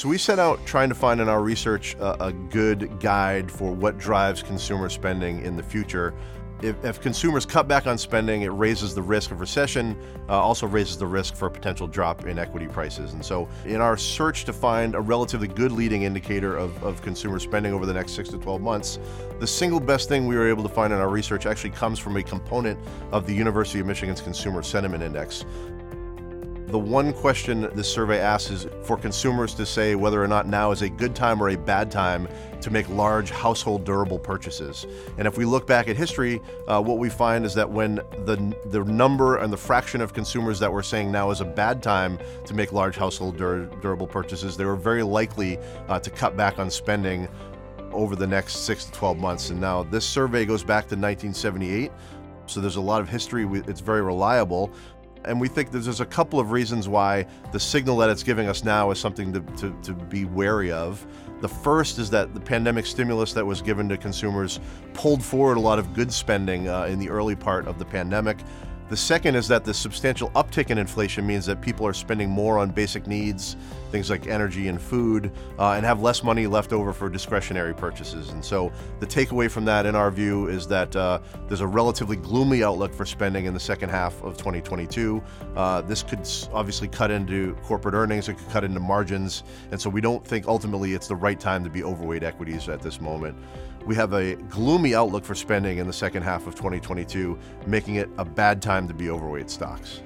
So we set out trying to find in our research a, good guide for what drives consumer spending in the future. If, if, consumers cut back on spending, it raises the risk of recession, uh, also raises the risk for a potential drop in equity prices. And so, in our search to find a relatively good leading indicator of, of consumer spending over the next six to 12 months, the single best thing we were able to find in our research actually comes from a component of the University of Michigan's Consumer Sentiment Index. The one question this survey asks is for consumers to say whether or not now is a good time or a bad time to make large household durable purchases. And if we look back at history, uh, what we find is that when the, the number and the fraction of consumers that were saying now is a bad time to make large household dur- durable purchases, they were very likely uh, to cut back on spending over the next six to 12 months. And now this survey goes back to 1978. So there's a lot of history. It's very reliable. And we think there's a couple of reasons why the signal that it's giving us now is something to, to, to, be wary of. The first is that the pandemic stimulus that was given to consumers pulled forward a lot of good spending uh, in the early part of the pandemic. The second is that the substantial uptick in inflation means that people are spending more on basic needs, things like energy and food, uh, and have less money left over for discretionary purchases. And so the takeaway from that, in our view, is that uh, there's a relatively gloomy outlook for spending in the second half of 2022. Uh, this could obviously cut into corporate earnings, it could cut into margins, and so we don't think ultimately it's the right time to be overweight equities at this moment we have a gloomy outlook for spending in the second half of 2022, making it a bad time to be overweight stocks.